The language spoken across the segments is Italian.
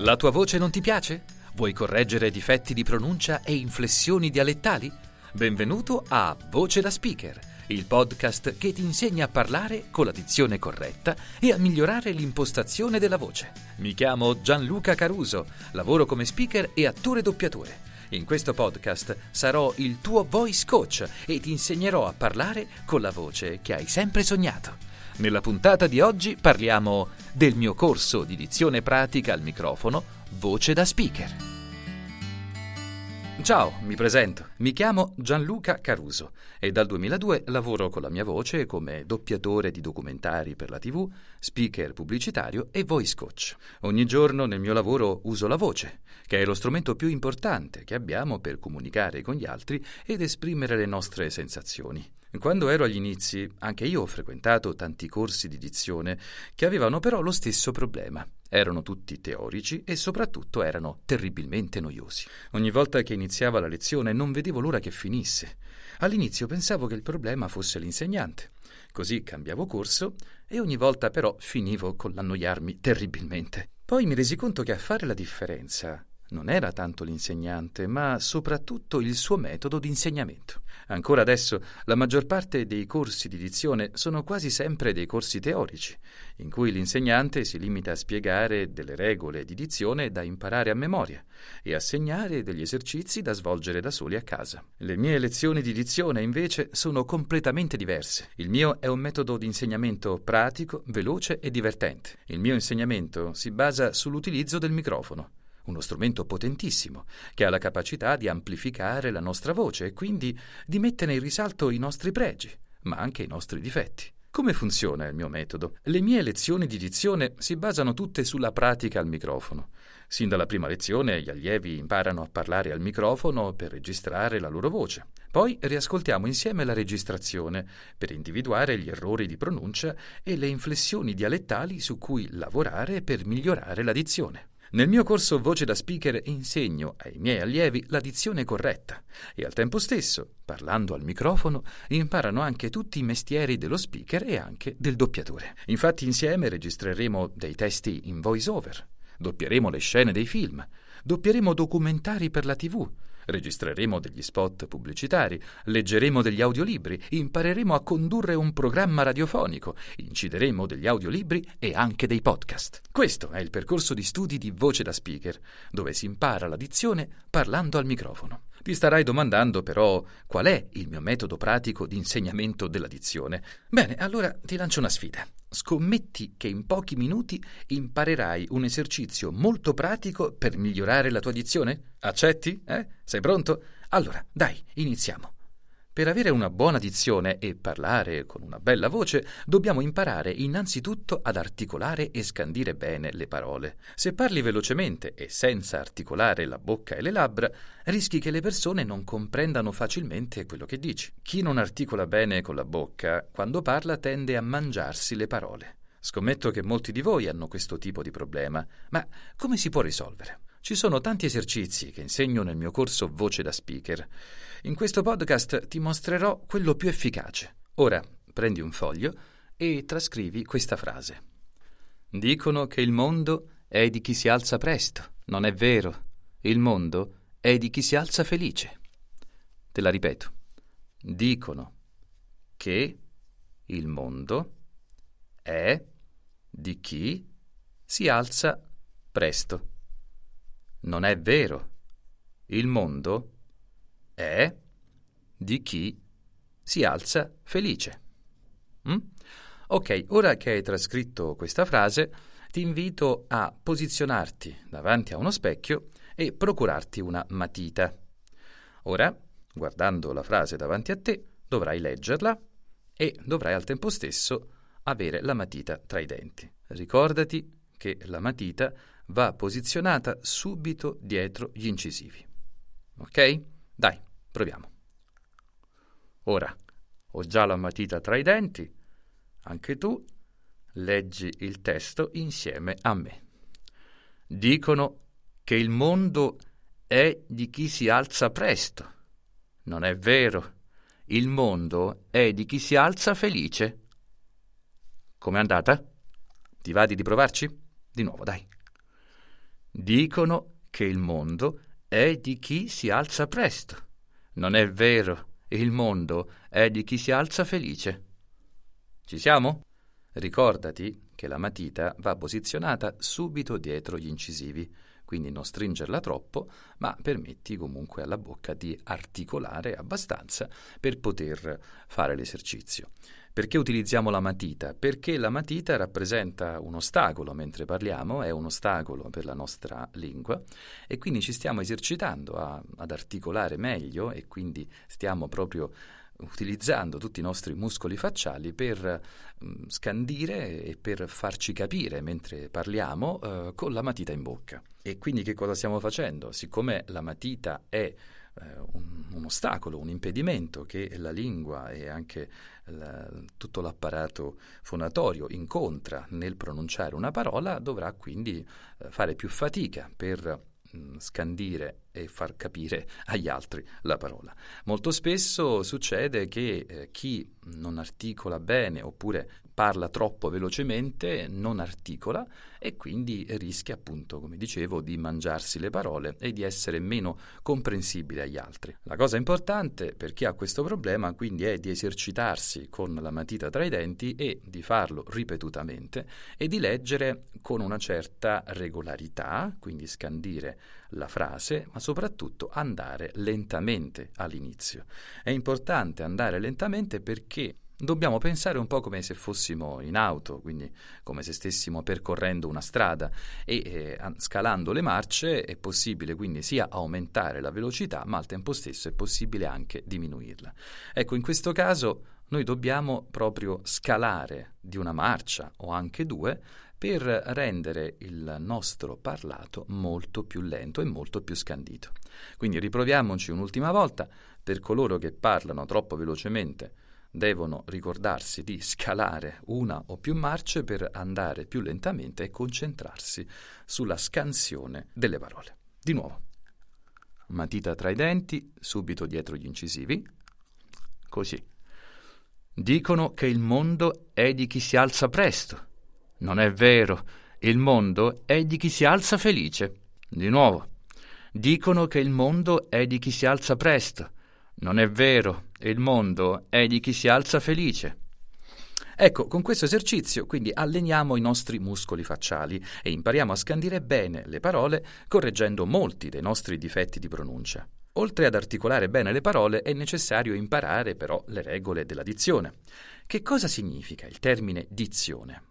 La tua voce non ti piace? Vuoi correggere difetti di pronuncia e inflessioni dialettali? Benvenuto a Voce da Speaker, il podcast che ti insegna a parlare con la dizione corretta e a migliorare l'impostazione della voce. Mi chiamo Gianluca Caruso, lavoro come speaker e attore doppiatore. In questo podcast sarò il tuo voice coach e ti insegnerò a parlare con la voce che hai sempre sognato. Nella puntata di oggi parliamo del mio corso di dizione pratica al microfono Voce da Speaker. Ciao, mi presento. Mi chiamo Gianluca Caruso e dal 2002 lavoro con la mia voce come doppiatore di documentari per la TV, speaker pubblicitario e voice coach. Ogni giorno nel mio lavoro uso la voce, che è lo strumento più importante che abbiamo per comunicare con gli altri ed esprimere le nostre sensazioni. Quando ero agli inizi, anche io ho frequentato tanti corsi di dizione che avevano però lo stesso problema. Erano tutti teorici e soprattutto erano terribilmente noiosi. Ogni volta che iniziava la lezione non vedevo l'ora che finisse. All'inizio pensavo che il problema fosse l'insegnante. Così cambiavo corso e ogni volta però finivo con l'annoiarmi terribilmente. Poi mi resi conto che a fare la differenza non era tanto l'insegnante, ma soprattutto il suo metodo di insegnamento. Ancora adesso la maggior parte dei corsi di dizione sono quasi sempre dei corsi teorici, in cui l'insegnante si limita a spiegare delle regole di dizione da imparare a memoria e a segnare degli esercizi da svolgere da soli a casa. Le mie lezioni di dizione invece sono completamente diverse. Il mio è un metodo di insegnamento pratico, veloce e divertente. Il mio insegnamento si basa sull'utilizzo del microfono uno strumento potentissimo, che ha la capacità di amplificare la nostra voce e quindi di mettere in risalto i nostri pregi, ma anche i nostri difetti. Come funziona il mio metodo? Le mie lezioni di dizione si basano tutte sulla pratica al microfono. Sin dalla prima lezione gli allievi imparano a parlare al microfono per registrare la loro voce. Poi riascoltiamo insieme la registrazione per individuare gli errori di pronuncia e le inflessioni dialettali su cui lavorare per migliorare la dizione. Nel mio corso Voce da Speaker insegno ai miei allievi la dizione corretta e al tempo stesso, parlando al microfono, imparano anche tutti i mestieri dello speaker e anche del doppiatore. Infatti insieme registreremo dei testi in voice over, doppieremo le scene dei film, doppieremo documentari per la TV, registreremo degli spot pubblicitari, leggeremo degli audiolibri, impareremo a condurre un programma radiofonico, incideremo degli audiolibri e anche dei podcast. Questo è il percorso di studi di voce da speaker, dove si impara la dizione parlando al microfono. Ti starai domandando però qual è il mio metodo pratico di insegnamento della dizione. Bene, allora ti lancio una sfida. Scommetti che in pochi minuti imparerai un esercizio molto pratico per migliorare la tua dizione? Accetti? Eh? Sei pronto? Allora, dai, iniziamo. Per avere una buona dizione e parlare con una bella voce, dobbiamo imparare innanzitutto ad articolare e scandire bene le parole. Se parli velocemente e senza articolare la bocca e le labbra, rischi che le persone non comprendano facilmente quello che dici. Chi non articola bene con la bocca, quando parla tende a mangiarsi le parole. Scommetto che molti di voi hanno questo tipo di problema, ma come si può risolvere? Ci sono tanti esercizi che insegno nel mio corso Voce da Speaker. In questo podcast ti mostrerò quello più efficace. Ora prendi un foglio e trascrivi questa frase. Dicono che il mondo è di chi si alza presto. Non è vero. Il mondo è di chi si alza felice. Te la ripeto. Dicono che il mondo è di chi si alza presto. Non è vero. Il mondo è di chi si alza felice. Mm? Ok, ora che hai trascritto questa frase, ti invito a posizionarti davanti a uno specchio e procurarti una matita. Ora, guardando la frase davanti a te, dovrai leggerla e dovrai al tempo stesso avere la matita tra i denti. Ricordati che la matita va posizionata subito dietro gli incisivi. Ok? Dai, proviamo. Ora, ho già la matita tra i denti, anche tu leggi il testo insieme a me. Dicono che il mondo è di chi si alza presto. Non è vero. Il mondo è di chi si alza felice. Com'è andata? Ti va di provarci? Di nuovo, dai. Dicono che il mondo è di chi si alza presto. Non è vero, il mondo è di chi si alza felice. Ci siamo? Ricordati che la matita va posizionata subito dietro gli incisivi, quindi non stringerla troppo, ma permetti comunque alla bocca di articolare abbastanza per poter fare l'esercizio. Perché utilizziamo la matita? Perché la matita rappresenta un ostacolo mentre parliamo, è un ostacolo per la nostra lingua e quindi ci stiamo esercitando a, ad articolare meglio e quindi stiamo proprio utilizzando tutti i nostri muscoli facciali per mh, mm, scandire e per farci capire mentre parliamo eh, con la matita in bocca. E quindi che cosa stiamo facendo? Siccome la matita è eh, un, un, ostacolo, un impedimento che la lingua e anche la, tutto l'apparato fonatorio incontra nel pronunciare una parola, dovrà quindi eh, fare più fatica per Mm, scandire e far capire agli altri la parola. Molto spesso succede che eh, chi non articola bene oppure parla troppo velocemente non articola e quindi rischia appunto, come dicevo, di mangiarsi le parole e di essere meno comprensibile agli altri. La cosa importante per chi ha questo problema quindi è di esercitarsi con la matita tra i denti e di farlo ripetutamente e di leggere con una certa regolarità, quindi scandire la frase, ma soprattutto andare lentamente all'inizio. È importante andare lentamente perché Dobbiamo pensare un po' come se fossimo in auto, quindi come se stessimo percorrendo una strada e eh, scalando le marce è possibile quindi sia aumentare la velocità, ma al tempo stesso è possibile anche diminuirla. Ecco, in questo caso noi dobbiamo proprio scalare di una marcia o anche due per rendere il nostro parlato molto più lento e molto più scandito. Quindi riproviamoci un'ultima volta per coloro che parlano troppo velocemente devono ricordarsi di scalare una o più marce per andare più lentamente e concentrarsi sulla scansione delle parole. Di nuovo, matita tra i denti, subito dietro gli incisivi, così. Dicono che il mondo è di chi si alza presto non è vero. Il mondo è di chi si alza felice. Di nuovo. Dicono che il mondo è di chi si alza presto. Non è vero. Il mondo è di chi si alza felice. Ecco, con questo esercizio quindi alleniamo i nostri muscoli facciali e impariamo a scandire bene le parole correggendo molti dei nostri difetti di pronuncia. Oltre ad articolare bene le parole è necessario imparare però le regole della dizione. Che cosa significa il termine dizione?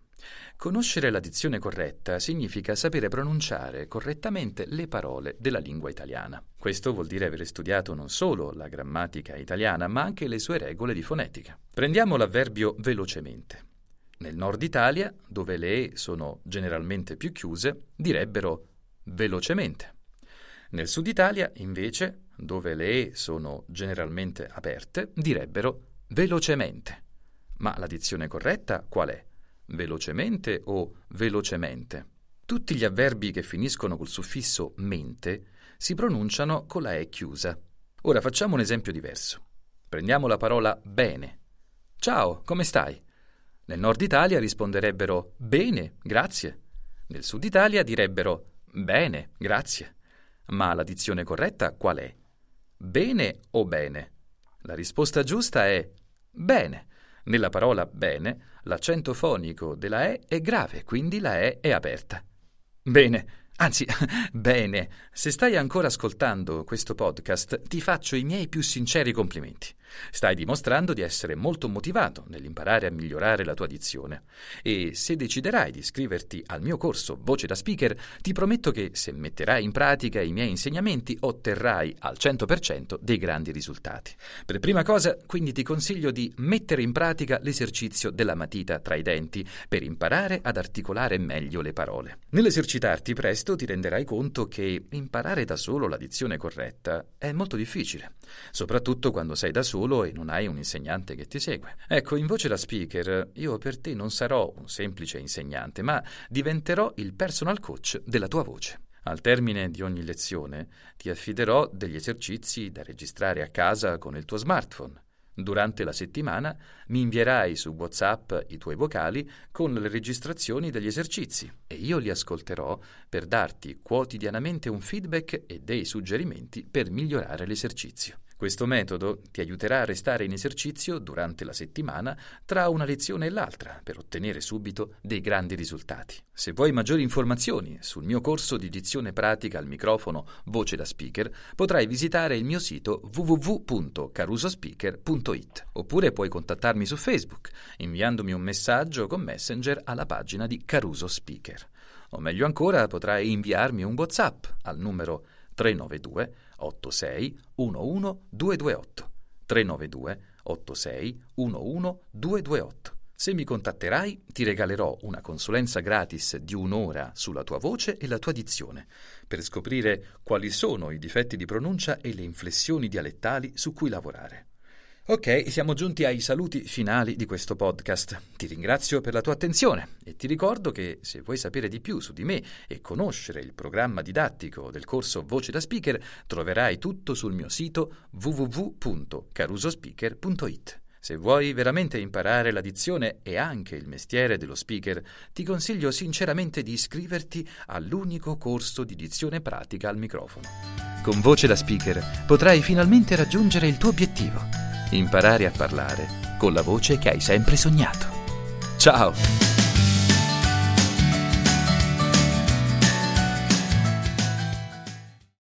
Conoscere la dizione corretta significa sapere pronunciare correttamente le parole della lingua italiana. Questo vuol dire aver studiato non solo la grammatica italiana, ma anche le sue regole di fonetica. Prendiamo l'avverbio velocemente. Nel nord Italia, dove le E sono generalmente più chiuse, direbbero velocemente. Nel sud Italia, invece, dove le E sono generalmente aperte, direbbero velocemente. Ma la dizione corretta qual è? Velocemente o velocemente. Tutti gli avverbi che finiscono col suffisso mente si pronunciano con la E chiusa. Ora facciamo un esempio diverso. Prendiamo la parola bene. Ciao, come stai? Nel nord Italia risponderebbero bene, grazie. Nel sud Italia direbbero bene, grazie. Ma la dizione corretta qual è? Bene o bene? La risposta giusta è bene. Nella parola bene, l'accento fonico della E è grave, quindi la E è aperta. Bene, Anzi, bene, se stai ancora ascoltando questo podcast, ti faccio i miei più sinceri complimenti. Stai dimostrando di essere molto motivato nell'imparare a migliorare la tua dizione e se deciderai di iscriverti al mio corso Voce da Speaker, ti prometto che se metterai in pratica i miei insegnamenti otterrai al 100% dei grandi risultati. Per prima cosa, quindi ti consiglio di mettere in pratica l'esercizio della matita tra i denti per imparare ad articolare meglio le parole. Nell'esercitarti presto ti renderai conto che imparare da solo la dizione corretta è molto difficile, soprattutto quando sei da solo e non hai un insegnante che ti segue. Ecco, in voce da speaker, io per te non sarò un semplice insegnante, ma diventerò il personal coach della tua voce. Al termine di ogni lezione ti affiderò degli esercizi da registrare a casa con il tuo smartphone Durante la settimana mi invierai su WhatsApp i tuoi vocali con le registrazioni degli esercizi e io li ascolterò per darti quotidianamente un feedback e dei suggerimenti per migliorare l'esercizio. Questo metodo ti aiuterà a restare in esercizio durante la settimana tra una lezione e l'altra per ottenere subito dei grandi risultati. Se vuoi maggiori informazioni sul mio corso di dizione pratica al microfono Voce da Speaker, potrai visitare il mio sito www.carusospeaker.it oppure puoi contattarmi su Facebook inviandomi un messaggio con Messenger alla pagina di Caruso Speaker. O meglio ancora, potrai inviarmi un WhatsApp al numero 392 86 11 228 392 86 11 228. Se mi contatterai ti regalerò una consulenza gratis di un'ora sulla tua voce e la tua dizione, per scoprire quali sono i difetti di pronuncia e le inflessioni dialettali su cui lavorare. Ok, siamo giunti ai saluti finali di questo podcast. Ti ringrazio per la tua attenzione e ti ricordo che se vuoi sapere di più su di me e conoscere il programma didattico del corso Voce da Speaker, troverai tutto sul mio sito www.carusospeaker.it. Se vuoi veramente imparare la dizione e anche il mestiere dello speaker, ti consiglio sinceramente di iscriverti all'unico corso di dizione pratica al microfono. Con Voce da Speaker potrai finalmente raggiungere il tuo obiettivo imparare a parlare con la voce che hai sempre sognato. Ciao!